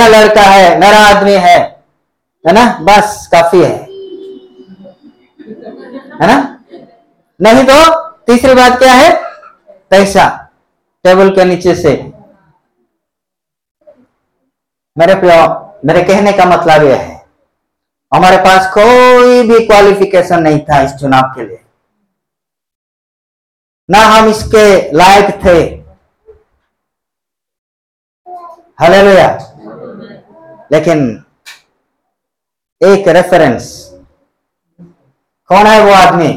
मेरा लड़का है मेरा आदमी है है ना? बस, काफ़ी है। है ना? नहीं तो तीसरी बात क्या है? पैसा, टेबल के नीचे से। मेरे प्रियो, मेरे कहने का मतलब यह है, हमारे पास कोई भी क्वालिफिकेशन नहीं था इस चुनाव के लिए। ना हम इसके लायक थे। हले हालेलुया लेकिन एक रेफरेंस कौन है वो आदमी?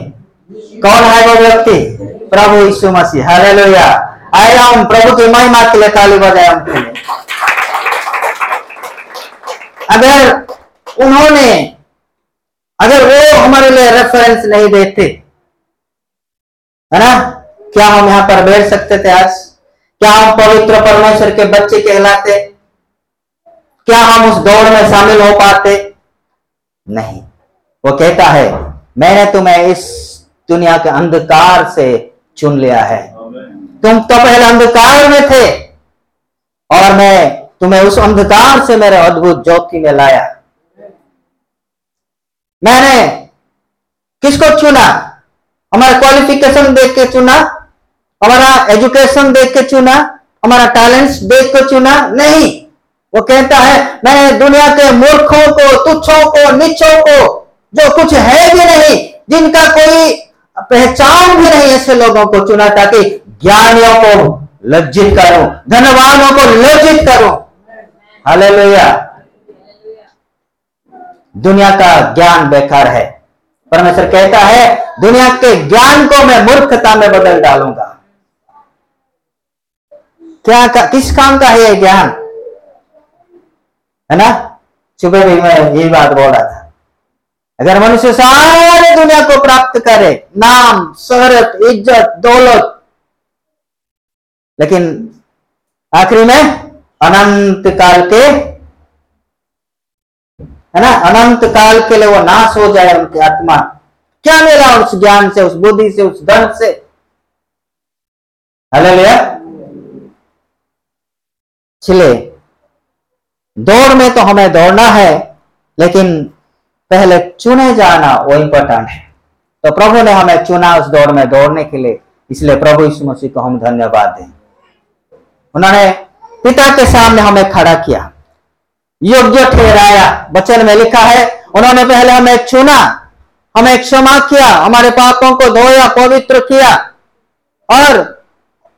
कौन है वो व्यक्ति? प्रभु यीशु मसीह। हालेलुया आया हम प्रभु की महिमा के लिए ताली लिए। अगर उन्होंने, अगर वो हमारे लिए रेफरेंस नहीं देते, है ना? क्या हम यहाँ पर बैठ सकते थे आज? क्या हम पवित्र परमेश्वर के बच्चे कहलाते? क्या हम उस दौड़ में शामिल हो पाते? नहीं। वो कहता है मैंने तुम्हें इस दुनिया के अंधकार से चुन लिया है। तुम तो पहले अंधकार में थे और मैं तुम्हें उस अंधकार से मेरे अद्भुत ज्योति में लाया। मैंने किसको चुना? हमारा क्वालिफिकेशन देख के चुना? हमारा एजुकेशन देख के चुना? हमारा टैलेंट्स देख के चुना? नहीं। वो कहता है मैं दुनिया के मूर्खों को तुच्छों को नीचों को जो कुछ है भी नहीं जिनका कोई पहचान भी नहीं ऐसे लोगों को चुना ताकि ज्ञानियों को लज्जित करूँ धनवानों को लज्जित करूँ। हालेलुया। दुनिया का ज्ञान बेकार है। परमेश्वर कहता है दुनिया के ज्ञान को मैं मूर्खता में बदल डालूँगा। क्या का, किस काम का है ये ज्ञान? है ना? सुबह भी मैं यही बात बोल रहा था। अगर मनुष्य सारे दुनिया को प्राप्त करे, नाम, शहरत, इज़्ज़त, दौलत, लेकिन आखिरी में अनंत काल के, है ना? अनंत काल के लिए वो नाश हो जाए उनकी आत्मा। क्या मिला उस ज्ञान से, उस बुद्धि से, उस धन से? हालेलुया। इसलिए दौड़ में तो हमें दौड़ना है, लेकिन पहले चुने जाना वो इंपॉर्टेंट है। तो प्रभु ने हमें चुना उस दौड़ में दौड़ने के लिए, इसलिए प्रभु यीशु मसीह को हम धन्यवाद दें। उन्होंने पिता के सामने हमें खड़ा किया। योग्य ठहराया। वचन में लिखा है, उन्होंने पहले हमें चुना, हमें क्षमा किया, हमारे पापों को धोया, पवित्र किया, और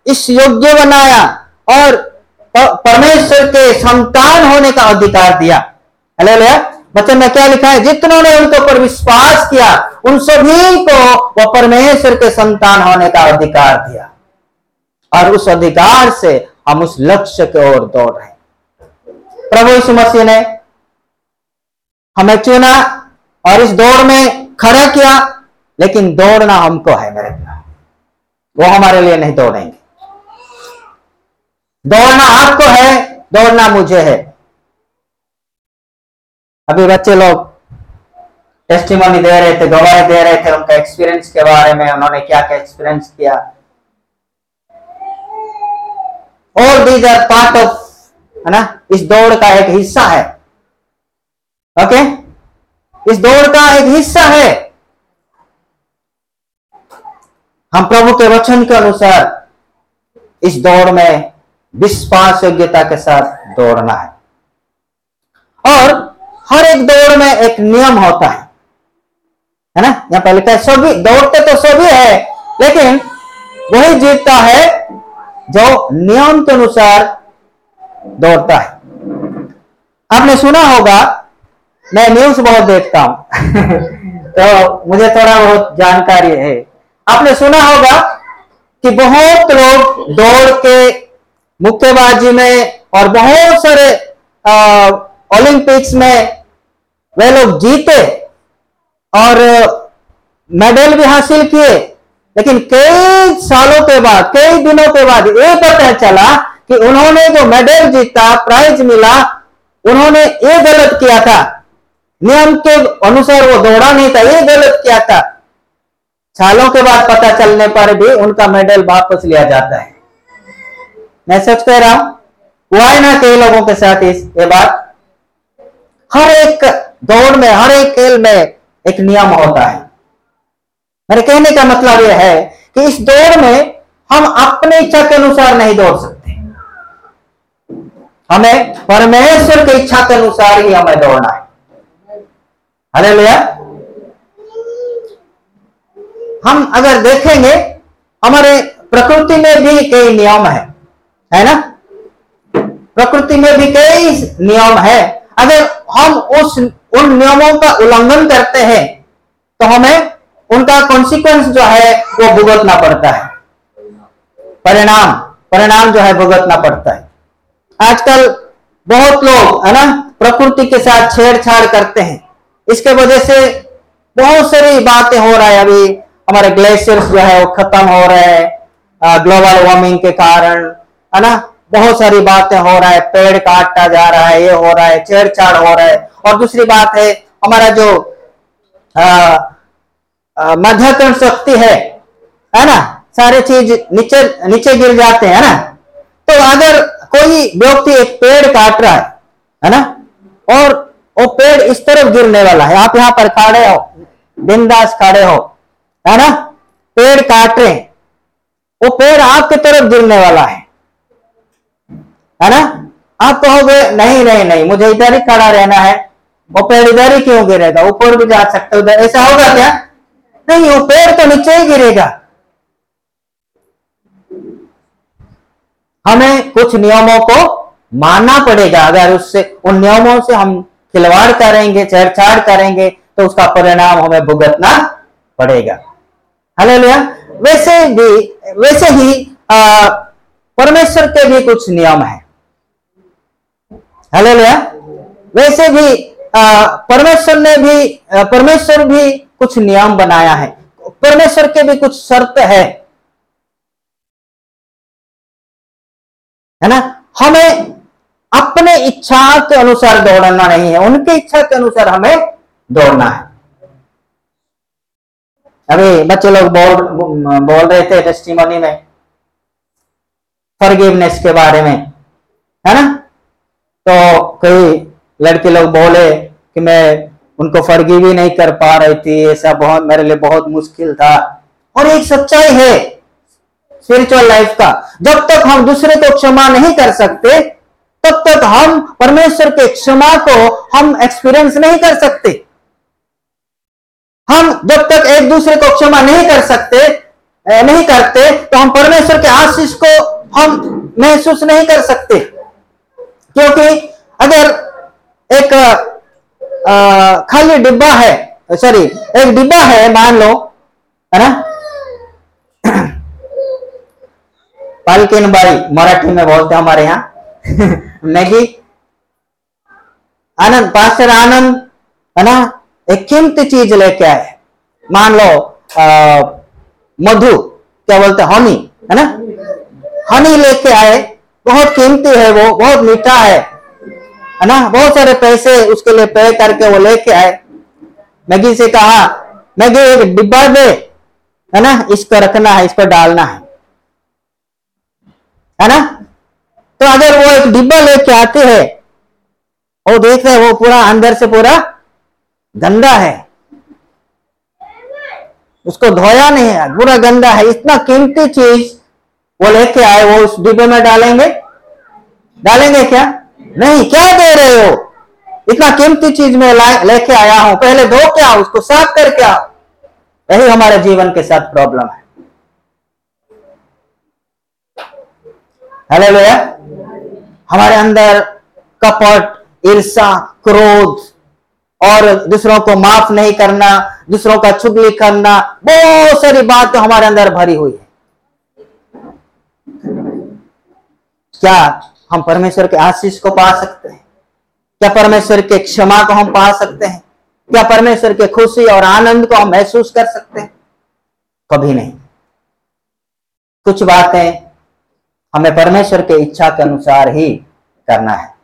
इस योग्य बनाया, और परमेश्वर के संतान होने का अधिकार दिया। हालेलुया वचन में क्या लिखा है? जितनों ने उनके ऊपर विश्वास किया, उन सभी को वह परमेश्वर के संतान होने का अधिकार दिया। और उस अधिकार से हम उस लक्ष्य की ओर दौड़ रहे प्रभु यीशु मसीह ने हमें चुना और इस दौड़ में खड़ा किया, लेकिन दौड़ना हमको है मेरे वो हमारे लिए नहीं दौड़ेंगे। दौड़ना आपको है, दौड़ना मुझे है। अभी बच्चे लोग टेस्टिमोनी दे रहे थे, गवाही दे रहे थे उनका एक्सपीरियंस के बारे में, उन्होंने क्या क्या एक्सपीरियंस किया। और दीज आर पार्ट ऑफ़ है ना, इस दौड़ का एक हिस्सा है। Okay okay? इस दौड़ का एक हिस्सा है। हम प्रभु के वचन के अनुसार इस दौड़ में विश्वास योग्यता के साथ दौड़ना है। और हर एक दौड़ में एक नियम होता है। है ना? यहाँ लिखा है सभी दौड़ते तो सभी है, लेकिन वही जीतता है जो नियम के अनुसार दौड़ता है। आपने सुना होगा, मैं न्यूज़ बहुत देखता हूँ। तो मुझे थोड़ा बहुत जानकारी है। आपने सुना होगा कि बहुत लोग दौड़ के मुक्केबाजी में और बहुत सारे ओलंपिक्स में वे लोग जीते और मेडल भी हासिल किए। लेकिन कई सालों के बाद, कई दिनों के बाद ये पता चला कि उन्होंने जो मेडल जीता, प्राइज मिला, उन्होंने ये गलत किया था। नियम के अनुसार वो दौड़ा नहीं था, ये गलत किया था। सालों के बाद पता चलने पर भी उनका मेडल वापस लिया जाता है। मैं सच कह रहा हूँ, हुआ है ना कई लोगों के साथ इस, ये बात? हर एक दौड़ में, हर एक खेल में एक नियम होता है। मेरे कहने का मतलब यह है कि इस दौड़ में हम अपनी इच्छा के अनुसार नहीं दौड़ सकते। हमें परमेश्वर की इच्छा के अनुसार ही हमें दौड़ना है। अरे लिया हम अगर देखेंगे, हमारे प्रकृति में भी कई नियम है। है ना? प्रकृति में भी कई नियम है। अगर हम उस, उन नियमों का उल्लंघन करते हैं तो हमें उनका कॉन्सिक्वेंस जो है, वो भुगतना पड़ता है। परिणाम परिणाम जो है, भुगतना पड़ता है। आजकल बहुत लोग, है ना, प्रकृति के साथ छेड़छाड़ करते हैं। इसके वजह से बहुत सारी बातें हो रहा है अभी। हमारे ग्लेशियर्स जो है, वो खत्म हो रहे हैं। ग्लोबल वार्मिंग के कारण है ना? बहुत सारी बातें हो रहा है, पेड़ काटता जा रहा है, ये हो रहा है, छेड़छाड़ हो रहा है। और दूसरी बात है, हमारा जो मध्यकरण शक्ति है है ना? सारे चीज़ नीचे नीचे गिर जाते हैं ना? तो अगर कोई व्यक्ति एक पेड़ काट रहा है है ना? और वो पेड़ इस तरफ़ गिरने वाला है, आप यहाँ पर खड़े हो, बिंदास खड़े हो, है ना? पेड़ काट रहे हैं, वो पेड़ आपकी तरफ़ गिरने वाला है। है ना? आप कहोगे तो नहीं नहीं नहीं, मुझे इधर ही खड़ा रहना है। वो पेड़ इधर ही क्यों गिरेगा? ऊपर भी जा सकते उधर ऐसा होगा क्या? नहीं वो पेड़ तो नीचे ही गिरेगा। हमें कुछ नियमों को मानना पड़ेगा। अगर उससे, उन नियमों से हम खिलवाड़ करेंगे, छेड़छाड़ करेंगे तो उसका परिणाम हमें भुगतना पड़ेगा। हले वैसे भी, वैसे ही परमेश्वर के भी कुछ नियम है। हले वैसे भी परमेश्वर ने भी परमेश्वर भी कुछ नियम बनाया है। परमेश्वर के भी कुछ शर्त है। है ना? हमें अपने इच्छा के अनुसार दौड़ना नहीं है। उनके इच्छा के अनुसार हमें दौड़ना है। अभी बच्चे लोग बोल बोल रहे थे टेस्टिमोनी में फॉरगिवनेस के बारे में। है ना? तो कई लड़के लोग बोले कि मैं उनको फर्गिव ही नहीं कर पा रही थी, ऐसा बहुत, मेरे लिए बहुत मुश्किल था। और एक सच्चाई है स्पिरिचुअल लाइफ का। जब तक हम दूसरे को क्षमा नहीं कर सकते, तब तक हम परमेश्वर के क्षमा को हम एक्सपीरियंस नहीं कर सकते। हम जब तक एक दूसरे को क्षमा नहीं कर सकते नहीं करते तो हम परमेश्वर के आशीष को हम महसूस नहीं कर सकते। क्योंकि अगर एक खाली डिब्बा है सॉरी एक डिब्बा है, मान लो, है ना? पालकिन बाई मराठी में बोलते हमारे यहाँ। मैगी, आनंद, पास्टर आनंद, है ना? एक कीमती चीज़ लेके आए। मान लो मधु, क्या बोलते हनी, है ना? हनी लेके आए। बहुत कीमती है वो, बहुत मीठा है। है ना? बहुत सारे पैसे उसके लिए पे करके वो लेके आए। मैगी से कहा, मैगी एक डिब्बा दे। है ना? इसको रखना है, इसको डालना है। है ना? तो अगर वो एक डिब्बा लेके आते हैं, वो देख रहे वो पूरा अंदर से पूरा गंदा है। उसको धोया नहीं है, पूरा गंदा है। इतना कीमती चीज़ वो लेके आए, वो उस डिब्बे में डालेंगे। डालेंगे क्या? नहीं, क्या दे रहे हो? इतना कीमती चीज़ में लेके आया हूँ। पहले धो क्या? उसको साफ़ करके आओ। यही हमारे जीवन के साथ प्रॉब्लम है। हेलो भैया हमारे अंदर कपट ईर्षा क्रोध और दूसरों को माफ़ नहीं करना, दूसरों का चुगली करना, बहुत सारी बात हमारे अंदर भरी हुई है। क्या हम परमेश्वर के आशीष को पा सकते हैं? क्या परमेश्वर के क्षमा को हम पा सकते हैं? क्या परमेश्वर के खुशी और आनंद को हम महसूस कर सकते हैं? कभी नहीं। कुछ बातें हमें परमेश्वर के इच्छा के अनुसार ही करना है।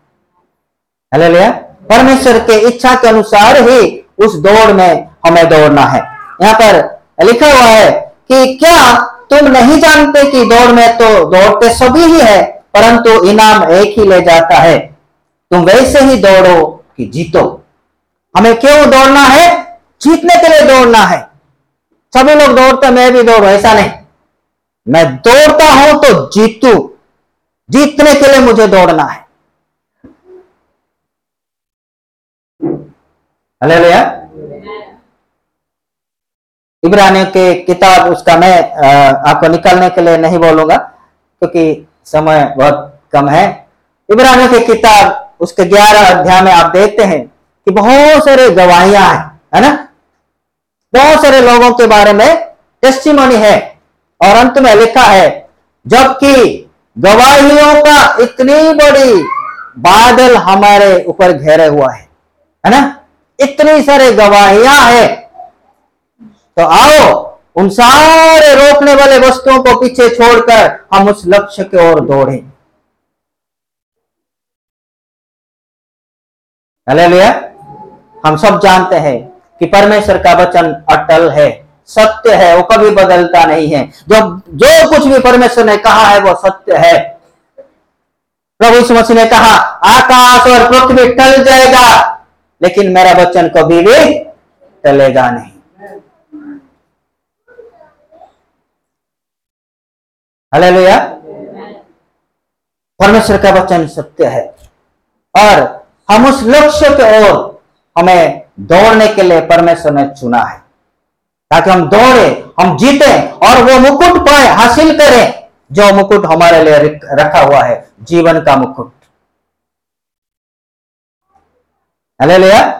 हेलो लिया परमेश्वर के इच्छा के अनुसार ही उस दौड़ में हमें दौड़ना है। यहाँ पर लिखा हुआ है कि क्या तुम नहीं जानते कि दौड़ में तो दौड़ते सभी ही है, परंतु इनाम एक ही ले जाता है। तुम वैसे ही दौड़ो कि जीतो। हमें क्यों दौड़ना है? जीतने के लिए दौड़ना है। सभी लोग दौड़ते, मैं भी दौड़, ऐसा नहीं। मैं दौड़ता हूँ तो जीतू। जीतने के लिए मुझे दौड़ना है। हले इब्रानियों के किताब उसका मैं आपको निकालने के लिए नहीं बोलूँगा, क्योंकि समय बहुत कम है। इब्रानियों की किताब उसके ग्यारह अध्याय में आप देखते हैं कि बहुत सारे गवाहियाँ हैं, है ना? बहुत सारे लोगों के बारे में टेस्टिमोनी है, और अंत में लिखा है, जबकि गवाहियों का इतनी बड़ी बादल हमारे ऊपर घेरे हुआ है है ना? इतनी सारे गवाहियाँ है। तो आओ, उन सारे रोकने वाले वस्तुओं को पीछे छोड़कर हम उस लक्ष्य की ओर दौड़े। लिया हम सब जानते हैं कि परमेश्वर का वचन अटल है, सत्य है, वो कभी बदलता नहीं है। जो जो कुछ भी परमेश्वर ने कहा है, वो सत्य है। प्रभु यीशु मसीह ने कहा, आकाश और पृथ्वी टल जाएगा, लेकिन मेरा वचन कभी भी टलेगा नहीं। हालेलुया। परमेश्वर का वचन सत्य है। और हम उस लक्ष्य की ओर हमें दौड़ने के लिए परमेश्वर ने चुना है। ताकि हम दौड़े, हम जीते और वो मुकुट पाए, हासिल करें, जो मुकुट हमारे लिए रखा हुआ है, जीवन का मुकुट। हालेलुया।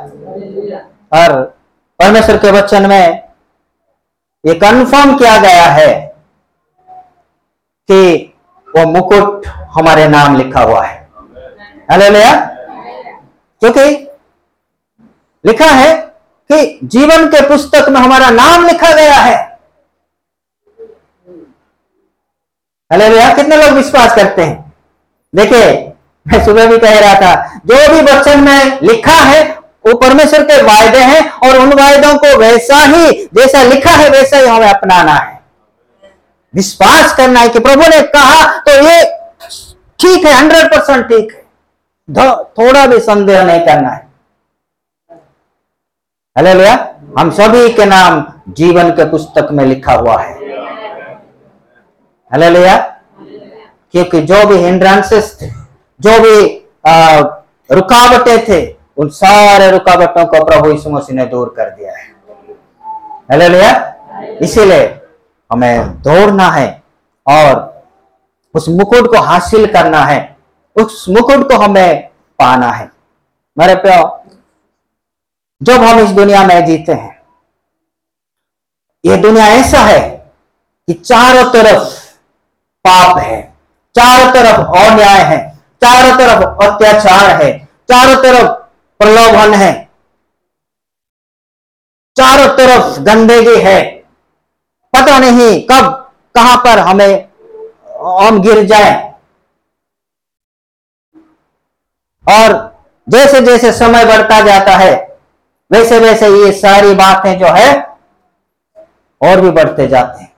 और परमेश्वर के वचन में ये कंफर्म किया गया है कि वो मुकुट हमारे नाम लिखा हुआ है। हालेलुया क्योंकि लिखा है कि जीवन के पुस्तक में हमारा नाम लिखा गया है। हालेलुया कितने लोग विश्वास करते हैं? देखिए, मैं सुबह भी कह रहा था, जो भी वचन में लिखा है, वो परमेश्वर के वायदे हैं और उन वायदों को वैसा ही, जैसा लिखा है, वैसा ही हमें अपनाना है। विश्वास करना है कि प्रभु ने कहा तो ये ठीक है हंड्रेड परसेंट ठीक है। थोड़ा भी संदेह नहीं करना है। हेलो भैया हम सभी के नाम जीवन के पुस्तक में लिखा हुआ है। हेलो भैया क्योंकि जो भी हिंड्रांसेस थे, जो भी रुकावटें थे, उन सारे रुकावटों को प्रभु यीशु मसीह ने दूर कर दिया है। हेलो भैया इसीलिए हमें दौड़ना है और उस मुकुट को हासिल करना है। उस मुकुट को हमें पाना है। मेरे प्यो जब हम इस दुनिया में जीते हैं यह दुनिया ऐसा है कि चारों तरफ़ पाप है, चारों तरफ़ अन्याय है, चारों तरफ़ अत्याचार है, चारों तरफ़ प्रलोभन है, चारों तरफ़ गंदगी है पता नहीं कब, कहाँ पर हमें हम गिर जाए। और जैसे जैसे समय बढ़ता जाता है वैसे वैसे ये सारी बातें जो है और भी बढ़ते जाते हैं।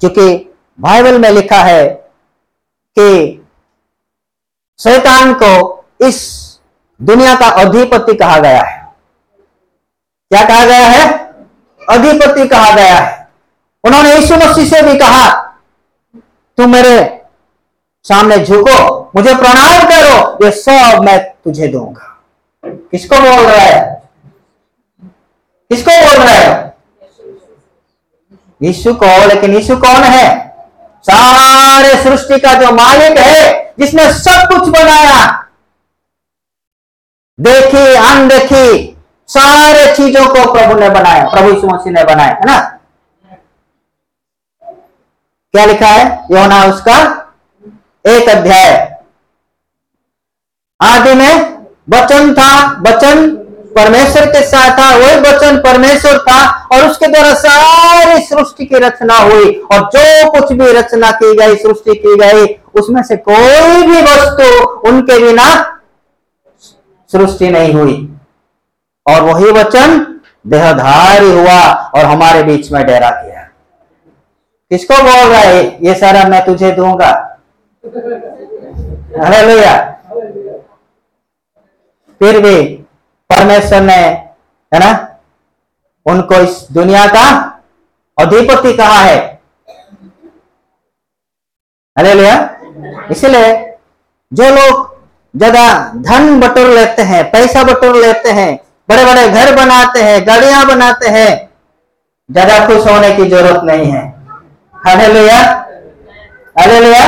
क्योंकि बाइबल में लिखा है कि शैतान को इस दुनिया का अधिपति कहा गया है। क्या कहा गया है? अधिपति कहा गया है। उन्होंने यीशु मसीह से भी कहा, तुम मेरे सामने झुको, मुझे प्रणाम करो, ये सब मैं तुझे दूँगा। किसको बोल रहा है? किसको बोल रहा है? यीशु को, लेकिन यीशु कौन है? सारे सृष्टि का जो मालिक है, जिसने सब कुछ बनाया, देखी, अनदेखी सारे चीज़ों को प्रभु ने बनाया, प्रभु यीशु मसीह ने बनाया, है ना? क्या लिखा है? योना उसका एक अध्याय। आदि में वचन था, वचन परमेश्वर के साथ था, वही वचन परमेश्वर था, और उसके द्वारा सारी सृष्टि की रचना हुई, और जो कुछ भी रचना की गई, सृष्टि की गई, उसमें से कोई भी वस्तु उनके बिना सृष्टि नहीं हुई। और वही वचन देहधारी हुआ और हमारे बीच में डेरा किया। किसको बोल रहा है? ये सारा मैं तुझे दूँगा। अरे भैया फिर भी परमेश्वर ने, है ना, उनको इस दुनिया का अधिपति कहा है। अरे लिया इसलिए जो लोग ज़्यादा धन बटोर लेते हैं, पैसा बटोर लेते हैं बड़े बड़े घर बनाते हैं, गाड़ियाँ बनाते हैं। ज़्यादा खुश होने की ज़रूरत नहीं है। अरे लिया अरे लिया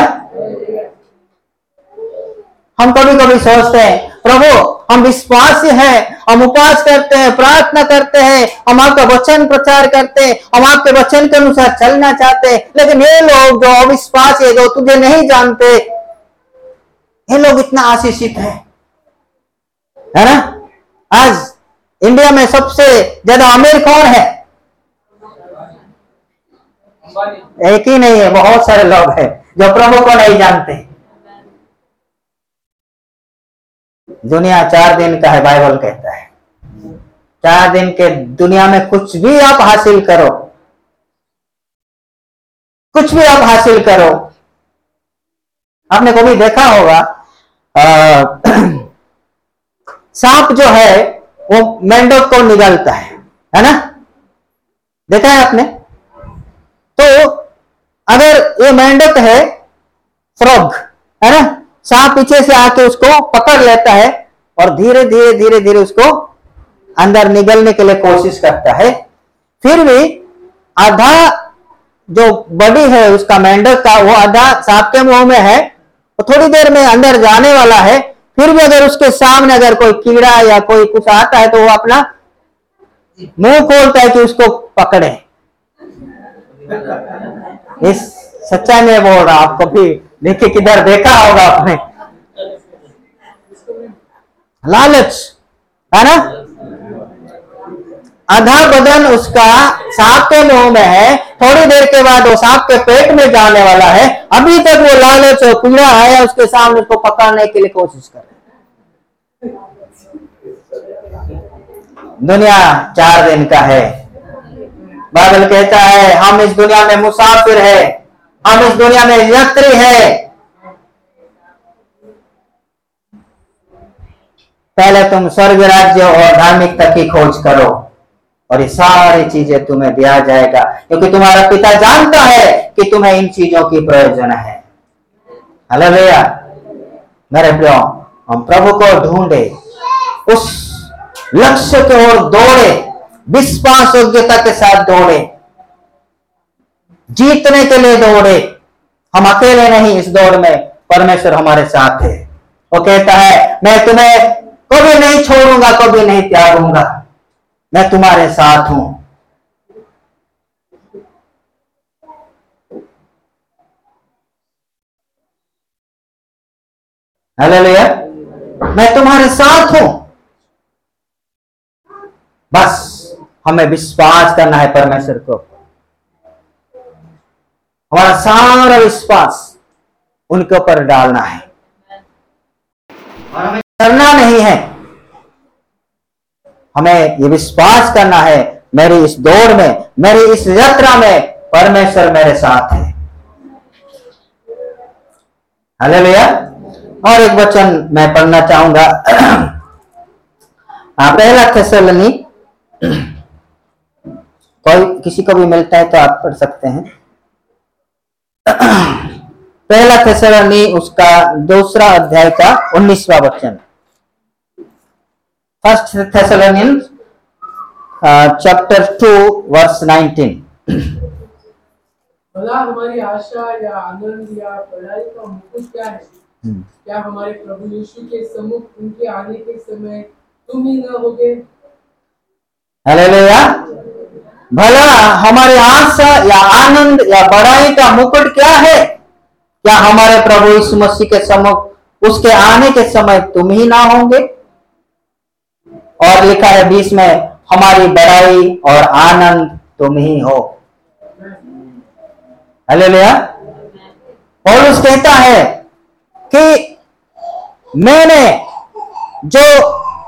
हम कभी कभी सोचते हैं, प्रभु, हम विश्वासी हैं, हम उपवास करते हैं, प्रार्थना करते हैं, हम आपका वचन प्रचार करते हैं, हम आपके वचन के अनुसार चलना चाहते हैं। लेकिन ये लोग जो अविश्वास है, जो तुझे नहीं जानते, ये लोग इतना आशीषित है। है ना? आज इंडिया में सबसे ज़्यादा अमीर कौन है? एक ही नहीं है, बहुत सारे लोग हैं जो प्रभु को नहीं जानते। दुनिया चार दिन का है, बाइबल कहता है। चार दिन के दुनिया में कुछ भी आप हासिल करो, कुछ भी आप हासिल करो, आपने कभी देखा होगा सांप जो है वो मेंढक को निगलता है है ना? देखा है आपने? तो अगर ये मेंढक है फ्रॉग है ना? सांप पीछे से आके उसको पकड़ लेता है और धीरे धीरे धीरे धीरे उसको अंदर निगलने के लिए कोशिश करता है। फिर भी आधा जो बॉडी है उसका मेंढक का, वो आधा सांप के मुँह में है तो थोड़ी देर में अंदर जाने वाला है फिर भी अगर उसके सामने अगर कोई कीड़ा या कोई कुछ आता है तो वो अपना मुँह खोलता है कि उसको पकड़े। इस सच्चाई में बोल रहा आपको भी देखिए किधर देखा होगा आपने। लालच, है ना? आधा बदन उसका सांप के मुँह में है, थोड़ी देर के बाद वो सांप के पेट में जाने वाला है। अभी तक वो लालच और कीड़ा आया उसके सामने उसको पकड़ने के लिए कोशिश कर दुनिया चार दिन का है। बादल कहता है, हम इस दुनिया में मुसाफिर है, हम इस दुनिया में यात्री है। पहले तुम स्वर्ग राज्य और धार्मिकता की खोज करो। और ये सारी चीज़ें तुम्हें दिया जाएगा, क्योंकि तुम्हारा पिता जानता है कि तुम्हें इन चीज़ों की प्रयोजन है। हेलो भैया मेरे प्रियो, हम प्रभु को ढूंढे, उस लक्ष्य की ओर दौड़े, विश्वास योग्यता के साथ दौड़े, जीतने के लिए दौड़े। हम अकेले नहीं इस दौड़ में, परमेश्वर हमारे साथ है। वो कहता है, मैं तुम्हें कभी नहीं छोड़ूँगा, कभी नहीं त्यागूँगा। मैं तुम्हारे साथ हूँ। हेलो लिया मैं तुम्हारे साथ हूँ। बस, हमें विश्वास करना है परमेश्वर को। हमारा सारा विश्वास उनके ऊपर डालना है। और हमें करना नहीं है। हमें ये विश्वास करना है मेरी इस दौड़ में मेरी इस यात्रा में परमेश्वर मेरे साथ है। हले भैया और एक वचन मैं पढ़ना चाहूँगा। हाँ, पहला थेसलनी कोई किसी को भी मिलता है तो आप पढ़ सकते हैं। पहला थेसलनी उसका दूसरा अध्याय का उन्नीसवा वचन। First Thessalonians chapter two verse 19 भला हमारी आशा या आनंद या पढ़ाई का मुकुट क्या है? हम्म। क्या हमारे प्रभु यीशु के सम्मुख उनके आने के समय तुम ही न होगे? हालेलुया भला हमारी आशा या आनंद या बड़ाई का मुकुट क्या है? क्या हमारे प्रभु यीशु मसीह के सम्मुख उसके आने के समय तुम ही ना होंगे? और लिखा है बीस में, हमारी बड़ाई और आनंद तुम ही हो। हालेलुया पौलुस कहता है कि मैंने जो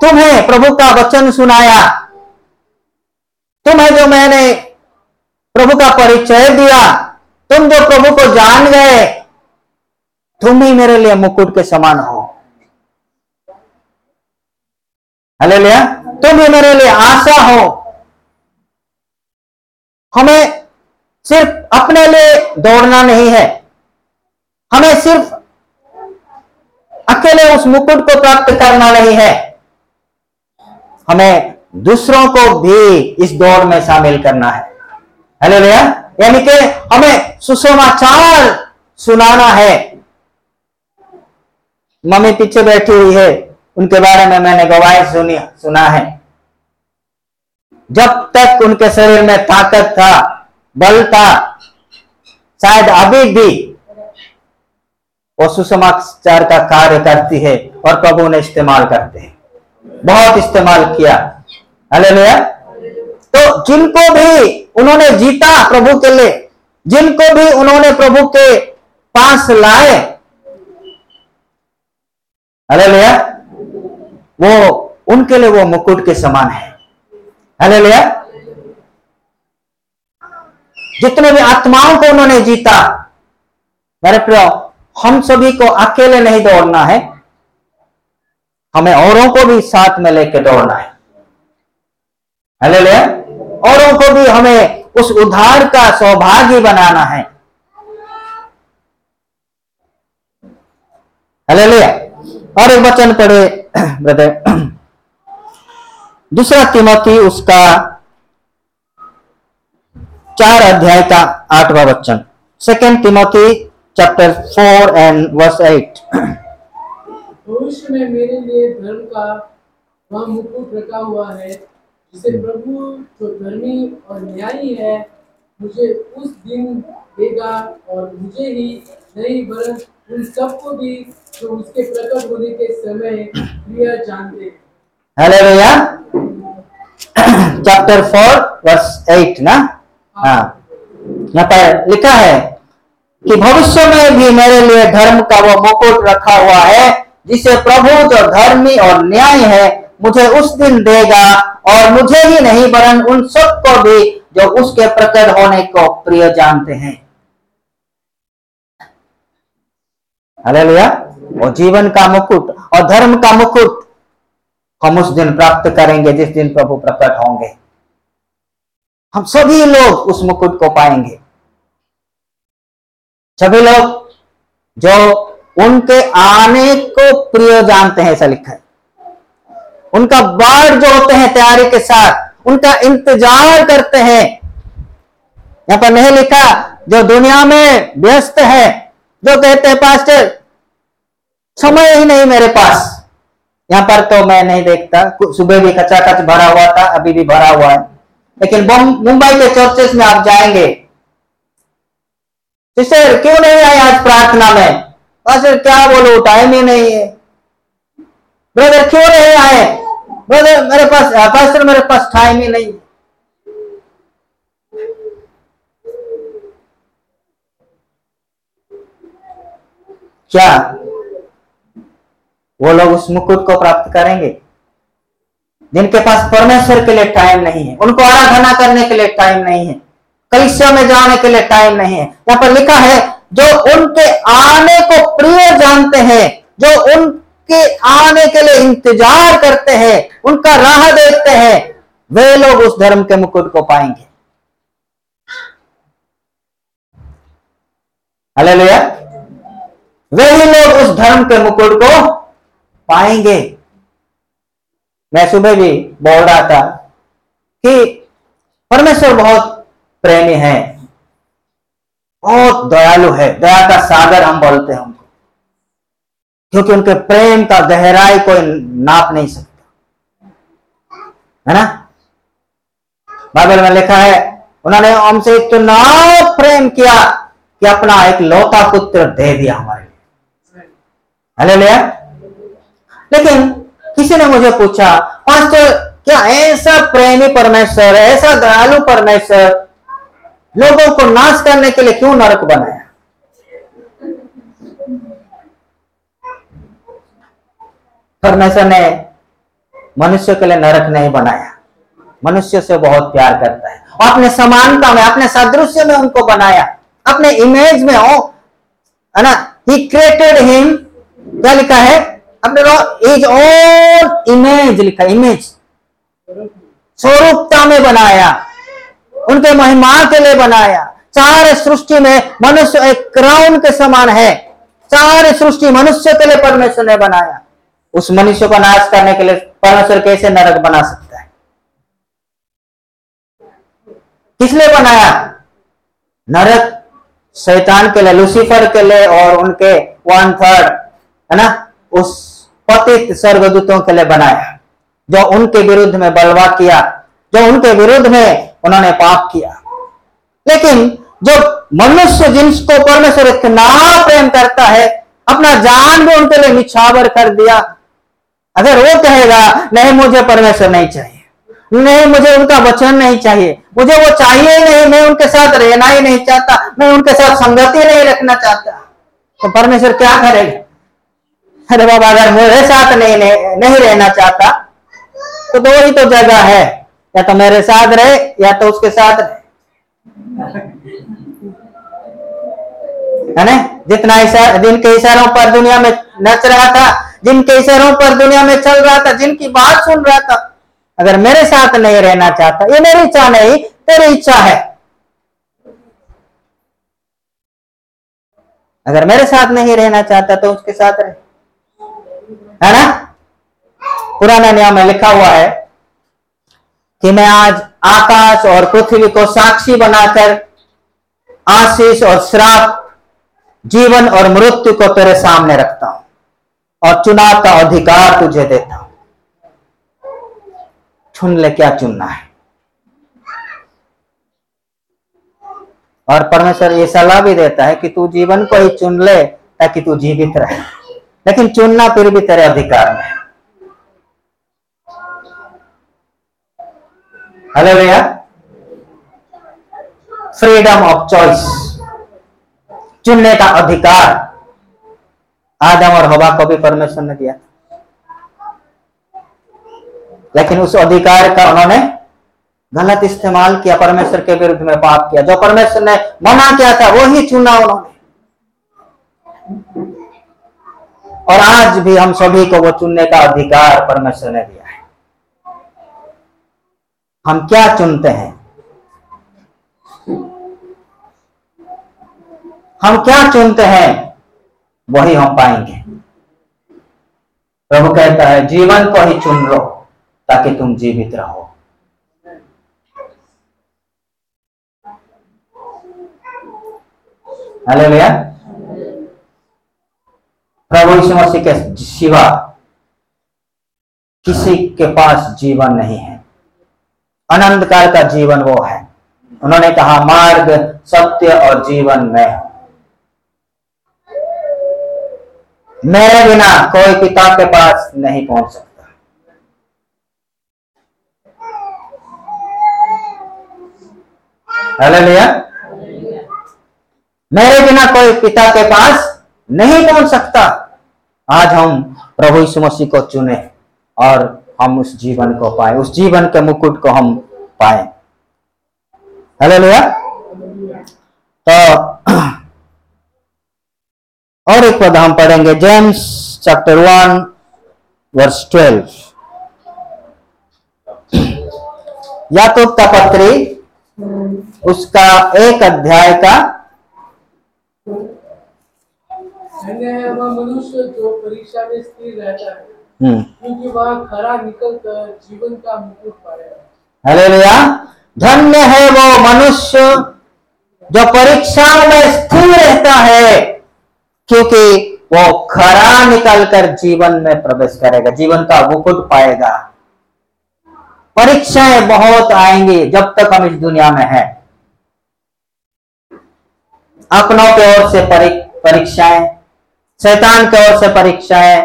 तुम्हें प्रभु का वचन सुनाया, तुम्हें जो मैंने प्रभु का परिचय दिया, तुम जो प्रभु को जान गए, तुम ही मेरे लिए मुकुट के समान हो। हालेलुया। तुम भी मेरे लिए आशा हो, हमें सिर्फ़ अपने लिए दौड़ना नहीं है। हमें सिर्फ़ अकेले उस मुकुट को प्राप्त करना नहीं है। हमें दूसरों को भी इस दौड़ में शामिल करना है। हेलो भैया यानी कि हमें सुसमाचार सुनाना है। मम्मी पीछे बैठी हुई है उनके बारे में मैंने गवाही सुनी, सुना है। जब तक उनके शरीर में ताकत था, बल था, शायद अभी भी वो सुसमाचार का कार्य करती है और प्रभु ने इस्तेमाल करते हैं। बहुत इस्तेमाल किया। हालेलुया। तो जिनको भी उन्होंने जीता प्रभु के लिए, जिनको भी उन्होंने प्रभु के पास लाए, हालेलुया। वो, उनके लिए वो मुकुट के समान है। हालेलुया। जितने भी आत्माओं को उन्होंने जीता, मेरे प्रियो, हम सभी को अकेले नहीं दौड़ना है। हमें औरों को भी साथ में लेके दौड़ना है। हालेलुया। औरों को भी हमें उस उद्धार का सौभाग्य बनाना है। हालेलुया। और एक वचन पढ़े, ब्रदर। दूसरा तिमोथी उसका चार अध्याय का आठवां वचन। Second Timothy chapter four and verse eight भविष्य में मेरे लिए धर्म का वह मुकुट रखा हुआ है, जिसे प्रभु जो धर्मी और न्यायी है, मुझे उस दिन देगा और मुझे ही नहीं वरन उन सबको भी जो उसके प्रकट होने के समय क्रिया जानते हैं hallelujah chapter four verse eight ना? हाँ। यहाँ पर लिखा है कि भविष्य में भी मेरे लिए धर्म का वो मुकुट रखा हुआ है जिसे प्रभु जो धर्मी और न्याय है मुझे उस दिन देगा और मुझे ही नहीं वरन उन सबको भी जो उसके प्रकट होने को प्रिय जानते हैं। हालेलुया वो जीवन का मुकुट और धर्म का मुकुट हम उस दिन प्राप्त करेंगे, जिस दिन प्रभु प्रकट होंगे। हम सभी लोग उस मुकुट को पाएँगे। सभी लोग जो उनके आने को प्रिय जानते हैं, ऐसा लिखा है। उनका बाढ़ जो होते हैं तैयारी के साथ, उनका इंतज़ार करते हैं। यहाँ पर नहीं लिखा, जो दुनिया में व्यस्त है जो कहते हैं, पास्टर, समय ही नहीं मेरे पास। यहाँ पर तो मैं नहीं देखता। सुबह भी खचाखच भरा हुआ था, अभी भी भरा हुआ है। लेकिन मुंबई के चर्चेस में आप जाएँगे। सिस्टर, क्यों नहीं आए आज प्रार्थना में? पास्टर, क्या बोलो टाइम ही नहीं है। ब्रदर, क्यों नहीं आए? ब्रदर, मेरे पास पास्टर, मेरे पास टाइम ही नहीं है। क्या वो लोग उस मुकुट को प्राप्त करेंगे? जिनके पास परमेश्वर के लिए टाइम नहीं है, उनको आराधना करने के लिए टाइम नहीं है, कलिसिया में जाने के लिए टाइम नहीं है। यहाँ पर लिखा है, जो उनके आने को प्रिय जानते हैं, जो उनके आने के लिए इंतज़ार करते हैं, उनका राह देखते हैं, वे लोग उस धर्म के मुकुट को पाएँगे। हालेलुया। वही लोग उस धर्म के मुकुट को पाएँगे। मैं सुबह भी बोल रहा था कि परमेश्वर बहुत प्रेमी है, बहुत दयालु है। दया का सागर हम बोलते हैं उनको। क्योंकि उनके प्रेम का गहराई कोई नाप नहीं सकता। है ना? बाइबल में लिखा है, उन्होंने हमसे इतना प्रेम किया कि अपना एक लौता पुत्र दे दिया हमारे हालेलुया लेकिन किसी ने मुझे पूछा पास्टर क्या ऐसा प्रेमी परमेश्वर, ऐसा दयालु परमेश्वर लोगों को नाश करने के लिए क्यों नरक बनाया? परमेश्वर ने मनुष्य के लिए नरक नहीं बनाया। मनुष्य से बहुत प्यार करता है। और अपने समानता में, अपने सादृश्य में उनको बनाया। अपने इमेज में हो है ना? ही क्रिएटेड हिम क्या लिखा है? अपने इज़ ओन इमेज लिखा इमेज स्वरूपता में बनाया, उनके महिमा के लिए बनाया। सारे सृष्टि में मनुष्य एक क्राउन के समान है। सारी सृष्टि मनुष्य के लिए परमेश्वर ने बनाया। उस मनुष्य को नाश करने के लिए परमेश्वर कैसे नरक बना सकता है? किस लिए बनाया? नरक, शैतान के लिए लूसीफर के लिए और उनके वन थर्ड है ना? उस पतित स्वर्गदूतों के लिए बनाया। जो उनके विरुद्ध में बलवा किया, जो उनके विरुद्ध में उन्होंने पाप किया। लेकिन जो मनुष्य जिनको परमेश्वर इतना प्रेम करता है, अपना जान भी उनके लिए निछावर कर दिया। अगर वो कहेगा, नहीं, मुझे परमेश्वर नहीं चाहिए। नहीं, मुझे उनका वचन नहीं चाहिए। मुझे वो चाहिए ही नहीं, मैं उनके साथ रहना ही नहीं चाहता। मैं उनके साथ संगति नहीं रखना चाहता। तो परमेश्वर क्या करेगा? अरे बाबा अगर मेरे साथ नहीं नहीं, रहना चाहता तो दो ही तो जगह है। या तो मेरे साथ रहे या तो उसके साथ रहे। है ना? जितना इशारा जिनके इशारों पर दुनिया में नच रहा था जिनके इशारों पर दुनिया में चल रहा था जिनकी बात सुन रहा था अगर मेरे साथ नहीं रहना चाहता ये मेरी इच्छा नहीं तेरी इच्छा है। अगर मेरे साथ नहीं रहना चाहता तो उसके साथ रहे। है ना? पुराना नियम में लिखा हुआ है कि मैं आज आकाश और पृथ्वी को साक्षी बनाकर आशीष और श्राप, जीवन और मृत्यु को तेरे सामने रखता हूँ और चुनाव का अधिकार तुझे देता हूँ। चुन ले क्या चुनना है? और परमेश्वर ये सलाह भी देता है कि तू जीवन को ही चुन ले ताकि तू जीवित रहे। लेकिन चुनना फिर भी तेरे अधिकार में हेलो भैया? फ्रीडम ऑफ़ चॉइस चुनने का अधिकार। आदम और हवा को भी परमेश्वर ने दिया लेकिन उस अधिकार का उन्होंने गलत इस्तेमाल किया, परमेश्वर के विरुद्ध में पाप किया। जो परमेश्वर ने मना किया था, वो ही चुना उन्होंने। और आज भी हम सभी को वो चुनने का अधिकार परमेश्वर ने दिया है। हम क्या चुनते हैं? हम क्या चुनते हैं? वही हम पाएँगे। प्रभु कहता है, जीवन को ही चुन लो, ताकि तुम जीवित रहो। हेलो भैया प्रभु मसीह के सिवा किसी के पास जीवन नहीं है। अनंत काल का जीवन वो है। उन्होंने कहा, मार्ग, सत्य और जीवन में मेरे बिना कोई पिता के पास नहीं पहुँच सकता। हेलो भैया मेरे बिना कोई पिता के पास नहीं पहुँच सकता। आज हम प्रभु यीशु मसीह को चुने और हम उस जीवन को पाए, उस जीवन के मुकुट को हम पाए। हेलो तो और एक पद हम पढ़ेंगे James chapter one verse twelve याकूब का पत्री, उसका एक अध्याय का धन्य है वह मनुष्य जो परीक्षा में स्थिर रहता है क्योंकि वह खरा निकल कर जीवन का मुकुट पाएगा हालेलुया धन्य है वो मनुष्य जो परीक्षाओं में स्थिर रहता है क्योंकि वो खरा निकलकर जीवन में प्रवेश करेगा जीवन का मुकुट पाएगा परीक्षाएँ बहुत आएँगी जब तक हम इस दुनिया में हैं अपनों की ओर से परीक्षाएँ शैतान की ओर से परीक्षाएँ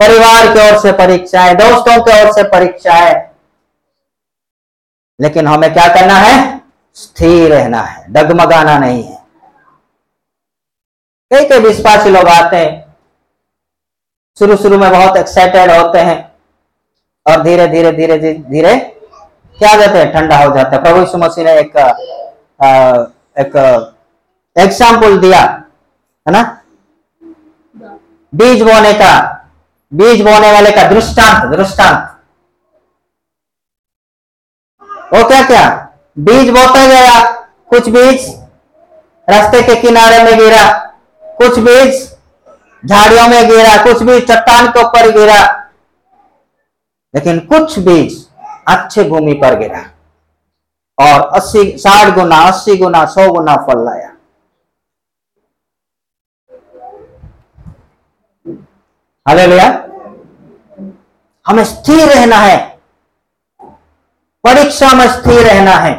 परिवार की ओर से परीक्षा है, दोस्तों की ओर से परीक्षा है। लेकिन हमें क्या करना है? स्थिर रहना है, डगमगाना नहीं है। कई कई विश्वासी लोग आते हैं शुरू शुरू में बहुत एक्साइटेड होते हैं, और धीरे धीरे धीरे धीरे क्या कहते हैं? ठंडा हो जाता है। प्रभु मसीह ने एक एक एग्ज़ाम्पल दिया, है ना? बीज बोने का, बीज बोने वाले का दृष्टांत दृष्टांत। वो क्या क्या? बीज बोता गया, कुछ बीज रास्ते के किनारे में गिरा, कुछ बीज झाड़ियों में गिरा, कुछ बीज चट्टान के ऊपर गिरा। लेकिन कुछ बीज अच्छे भूमि पर गिरा। और अस्सी, साठ गुना, अस्सी गुना, सौ गुना फल लाया। हालेलुया हमें स्थिर रहना है। परीक्षा में स्थिर रहना है।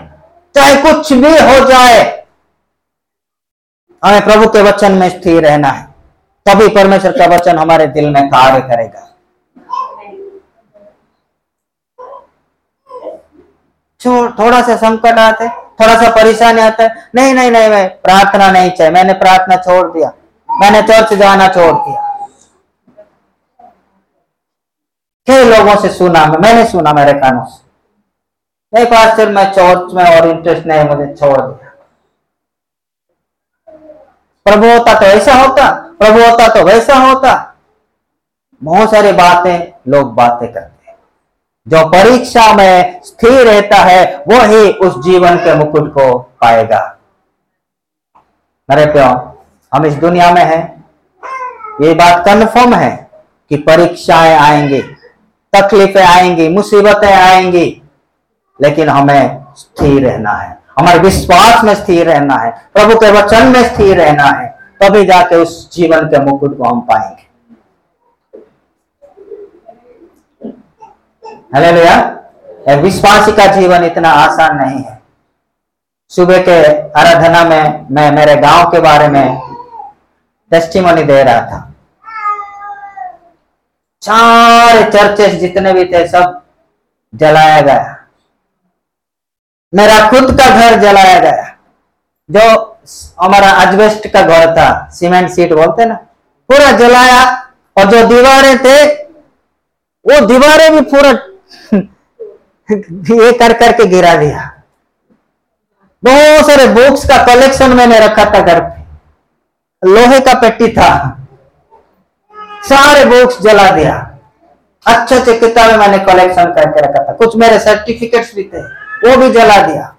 चाहे कुछ भी हो जाए, हमें प्रभु के वचन में स्थिर रहना है। तभी परमेश्वर का वचन हमारे दिल में कार्य करेगा। थोड़ा सा संकट आते, थोड़ा सा परेशानी आता। है नहीं नहीं नहीं, मैं प्रार्थना नहीं चाहिए। मैंने प्रार्थना छोड़ दिया। मैंने चर्च जाना छोड़ दिया। कई लोगों से सुना, मैंने सुना, मेरे कानों से। नहीं, पास्टर, मैं चर्च में और इंटरेस्ट नहीं, मुझे छोड़ दिया। प्रभु होता तो ऐसा होता, प्रभु होता तो वैसा होता। बहुत सारी बातें लोग बातें करते हैं। जो परीक्षा में स्थिर रहता है, वो ही उस जीवन के मुकुट को पाएगा। मेरे प्यो हम इस दुनिया में हैं। ये बात कन्फर्म है कि परीक्षाएँ आएँगी। तकलीफें आएँगी, मुसीबतें आएँगी, लेकिन हमें स्थिर रहना है। हमारे विश्वास में स्थिर रहना है। प्रभु के वचन में स्थिर रहना है। तभी जाके उस जीवन के मुकुट को हम पाएँगे। हेलो भैया विश्वासी का जीवन इतना आसान नहीं है। सुबह के आराधना में मैं मेरे गाँव के बारे में टेस्टिमोनी दे रहा था। सारे चर्चेस जितने भी थे, सब जलाया गया। मेरा खुद का घर जलाया गया। जो हमारा अजबेस्ट का घर था, सीमेंट सीट बोलते ना, पूरा जलाया। और जो दीवारें थे, वो दीवारें भी पूरा ये कर करके गिरा दिया। बहुत सारे बुक्स का कलेक्शन मैंने रखा था घर पे। लोहे का पेटी था। सारे बुक्स जला दिया। अच्छे अच्छे किताबें मैंने कलेक्शन करके रखा था। कुछ मेरे सर्टिफिकेट्स भी थे, वो भी जला दिया।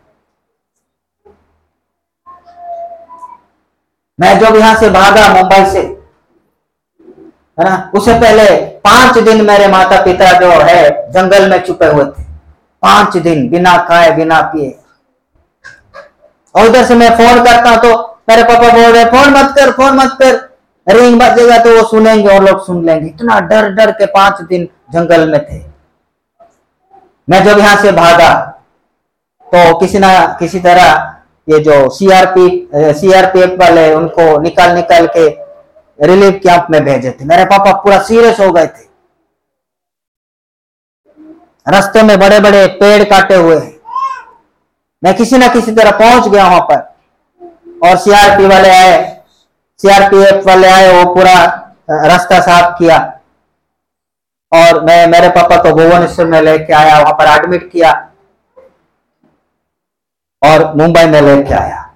मैं जब यहाँ से भागा मुंबई से, है ना, उससे पहले पाँच दिन मेरे माता पिता जो है, जंगल में छुपे हुए थे। पाँच दिन बिना खाए, बिना पिए। और उधर से मैं फ़ोन करता हूँ तो मेरे पापा बोल रहे फ़ोन मत कर फ़ोन मत कर। रिंग बजेगा तो वो सुनेंगे और लोग सुन लेंगे। इतना डर डर के पाँच दिन जंगल में थे। मैं जब यहाँ से भागा तो किसी ना, किसी तरह ये जो सीआरपी सीआरपीएफ वाले उनको निकाल निकाल के रिलीफ कैंप में भेजे थे। मेरे पापा पूरा सीरियस हो गए थे। रास्ते में बड़े बड़े पेड़ काटे हुए मैं किसी ना किसी तरह पहुँच गया वहाँ पर और सीआरपी वाले आए। सीआरपीएफ वाले आए, वो पूरा रास्ता साफ़ किया। और मैं, मेरे पापा को भुवनेश्वर में लेके आया, वहाँ पर एडमिट किया। और मुंबई में लेके आया।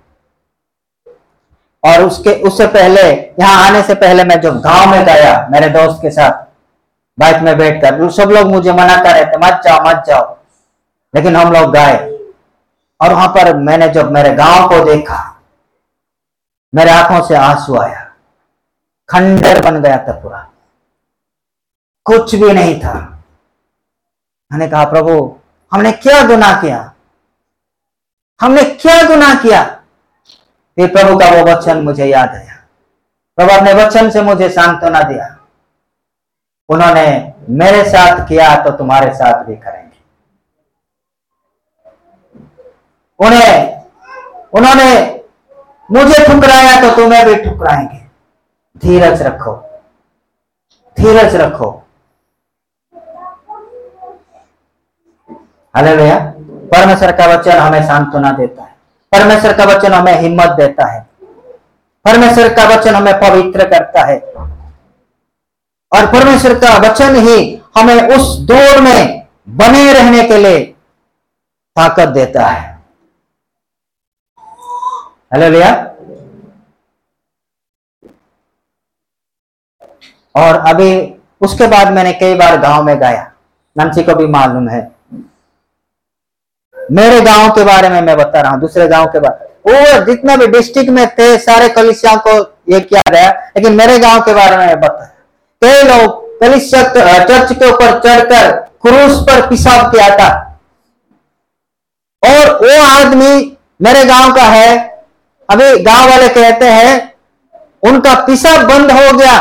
और उसके, उससे पहले, यहाँ आने से पहले मैं जो गाँव में गया, मेरे दोस्त के साथ, बाइक में बैठकर सब लोग मुझे मना कर रहे थे मत जाओ मत जाओ। लेकिन हम लोग गए। और वहाँ पर मैंने जब मेरे गाँव को देखा मेरे आँखों से आँसू आया। खंडर बन गया था पूरा। कुछ भी नहीं था। मैंने कहा, प्रभु, हमने क्या गुनाह किया? हमने क्या गुनाह किया? फिर प्रभु का वो वचन मुझे याद आया। प्रभु अपने वचन से मुझे सांत्वना दिया। उन्होंने, मेरे साथ किया तो तुम्हारे साथ भी करेंगे। उन्हें, उन्होंने मुझे ठुकराया तो तुम्हें भी ठुकराएँगे। धीरज रखो। धीरज रखो। हले भैया परमेश्वर का वचन हमें सांत्वना देता है। परमेश्वर का वचन हमें हिम्मत देता है। परमेश्वर का वचन हमें पवित्र करता है। और परमेश्वर का वचन ही हमें उस दौड़ में बने रहने के लिए ताकत देता है। हेलो भैया। और अभी उसके बाद मैंने कई बार गाँव में गाया। नंसी को भी मालूम है। मेरे गाँव के बारे में मैं बता रहा हूँ, दूसरे गाँव के बारे वो जितना भी डिस्ट्रिक्ट में थे, सारे कलिसिया को ये किया गया, लेकिन मेरे गाँव के बारे में बता। कई लोग कलिसिया चर्च के ऊपर चढ़कर क्रूस पर पिसाब किया था। और वो आदमी मेरे गाँव का है अभी गाँव वाले कहते हैं, उनका पिसाब बंद हो गया।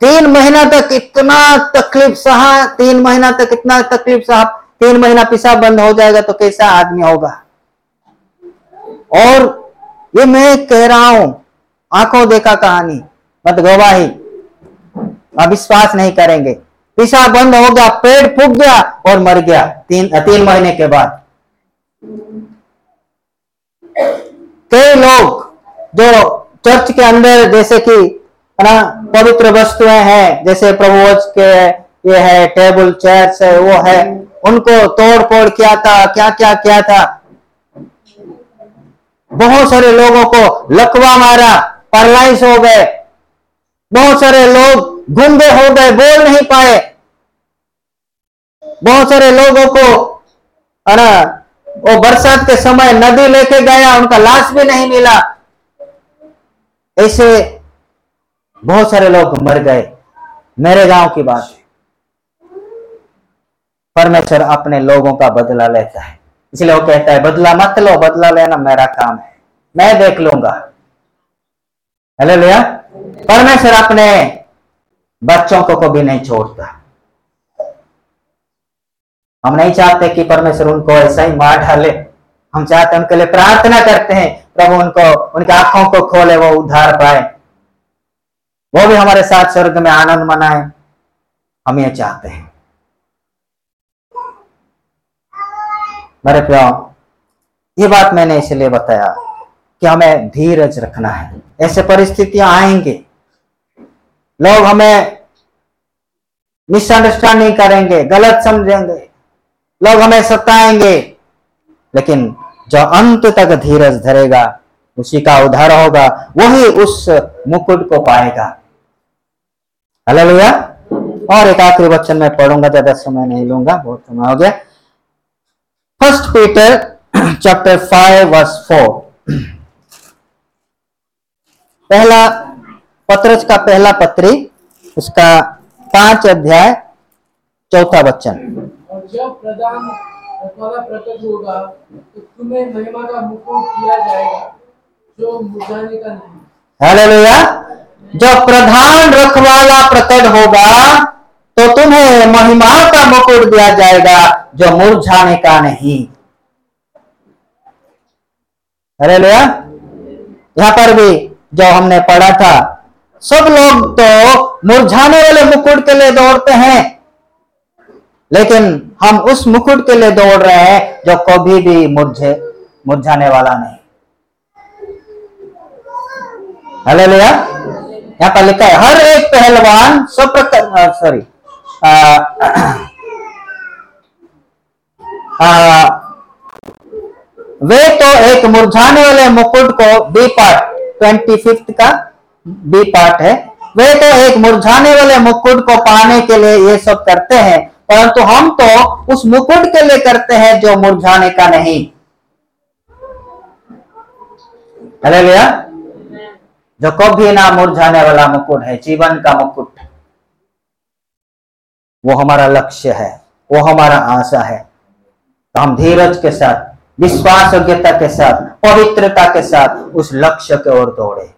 तीन महीना तक इतना तकलीफ़, सहा, तीन महीना तक इतना तकलीफ़, सहा, तीन महीना पिसाब बंद हो जाएगा तो कैसा आदमी होगा? और ये मैं कह रहा हूँ, आँखों देखा कहानी, मत गवाही, आप विश्वास नहीं करेंगे। पिसाब बंद हो गया पेट फूक गया और मर गया, तीन तीन महीने के बाद। कई लोग जो चर्च के अंदर जैसे कि है ना पवित्र वस्तुएँ हैं, जैसे प्रभुवच के ये है, टेबल, चेयर्स है, वो है, उनको तोड़ फोड़ किया था क्या क्या किया था? बहुत सारे लोगों को लकवा मारा परलाइस हो गए। बहुत सारे लोग गुंगे हो गए, बोल नहीं पाए। बहुत सारे लोगों को, है ना वो बरसात के समय नदी लेके गया, उनका लाश भी नहीं मिला। ऐसे बहुत सारे लोग मर गए। मेरे गाँव की बात। है परमेश्वर अपने लोगों का बदला लेता है। इसलिए वो कहता है, बदला मत लो, बदला लेना मेरा काम है। मैं देख लूँगा। हेलो लिया परमेश्वर अपने बच्चों को कभी नहीं छोड़ता। हम नहीं चाहते कि परमेश्वर उनको ऐसा ही मार डाले। हम चाहते हैं उनके लिए प्रार्थना करते हैं, प्रभु उनको, उनकी आँखों को खोले, वो उद्धार पाए। वो भी हमारे साथ स्वर्ग में आनंद मनाए। हम ये चाहते हैं। मेरे प्यो ये बात मैंने इसलिए बताया कि हमें धीरज रखना है। ऐसे परिस्थितियाँ आएँगे। लोग हमें मिसअंडरस्टैंडिंग करेंगे, गलत समझेंगे। लोग हमें सताएँगे। लेकिन जो अंत तक धीरज धरेगा, उसी का उद्धार होगा, वही उस मुकुट को पाएगा। हालेलुया। और एक आखिरी वचन में पढ़ूँगा, ज़्यादा समय नहीं लूँगा, बहुत समय हो गया। First Peter chapter five verse four पहला पत्रच का पहला पत्री, उसका पाँच अध्याय, चौथा वचन। जब प्रधान रखवाला प्रकट होगा तो तुम्हें महिमा का मुकुट दिया जाएगा, जो मुरझाने का नहीं। हालेलुया। जब प्रधान रखवाला प्रकट होगा तो तुम्हें महिमा का मुकुट दिया जाएगा, जो मुरझाने का नहीं। हालेलुया। यहाँ पर भी जो हमने पढ़ा था, सब लोग तो मुरझाने वाले मुकुट के लिए दौड़ते हैं, लेकिन हम उस मुकुट के लिए दौड़ रहे हैं जो कभी भी मुरझे, मुरझाने वाला नहीं। हालेलुया यहाँ पर लिखा है, हर एक पहलवान सब सॉरी वे तो एक मुरझाने वाले मुकुट को बी पार्ट ट्वेंटी फिफ्थ का बी पार्ट है। वे तो एक मुरझाने वाले मुकुट को पाने के लिए ये सब करते हैं। परंतु हम तो उस मुकुट के लिए करते हैं जो मुरझाने का नहीं। अरे भैया जो कभी ना मुरझाने वाला मुकुट है, जीवन का मुकुट। वो हमारा लक्ष्य है, वो हमारा आशा है। तो हम धीरज के साथ विश्वास योग्यता के साथ, पवित्रता के साथ उस लक्ष्य की ओर दौड़े।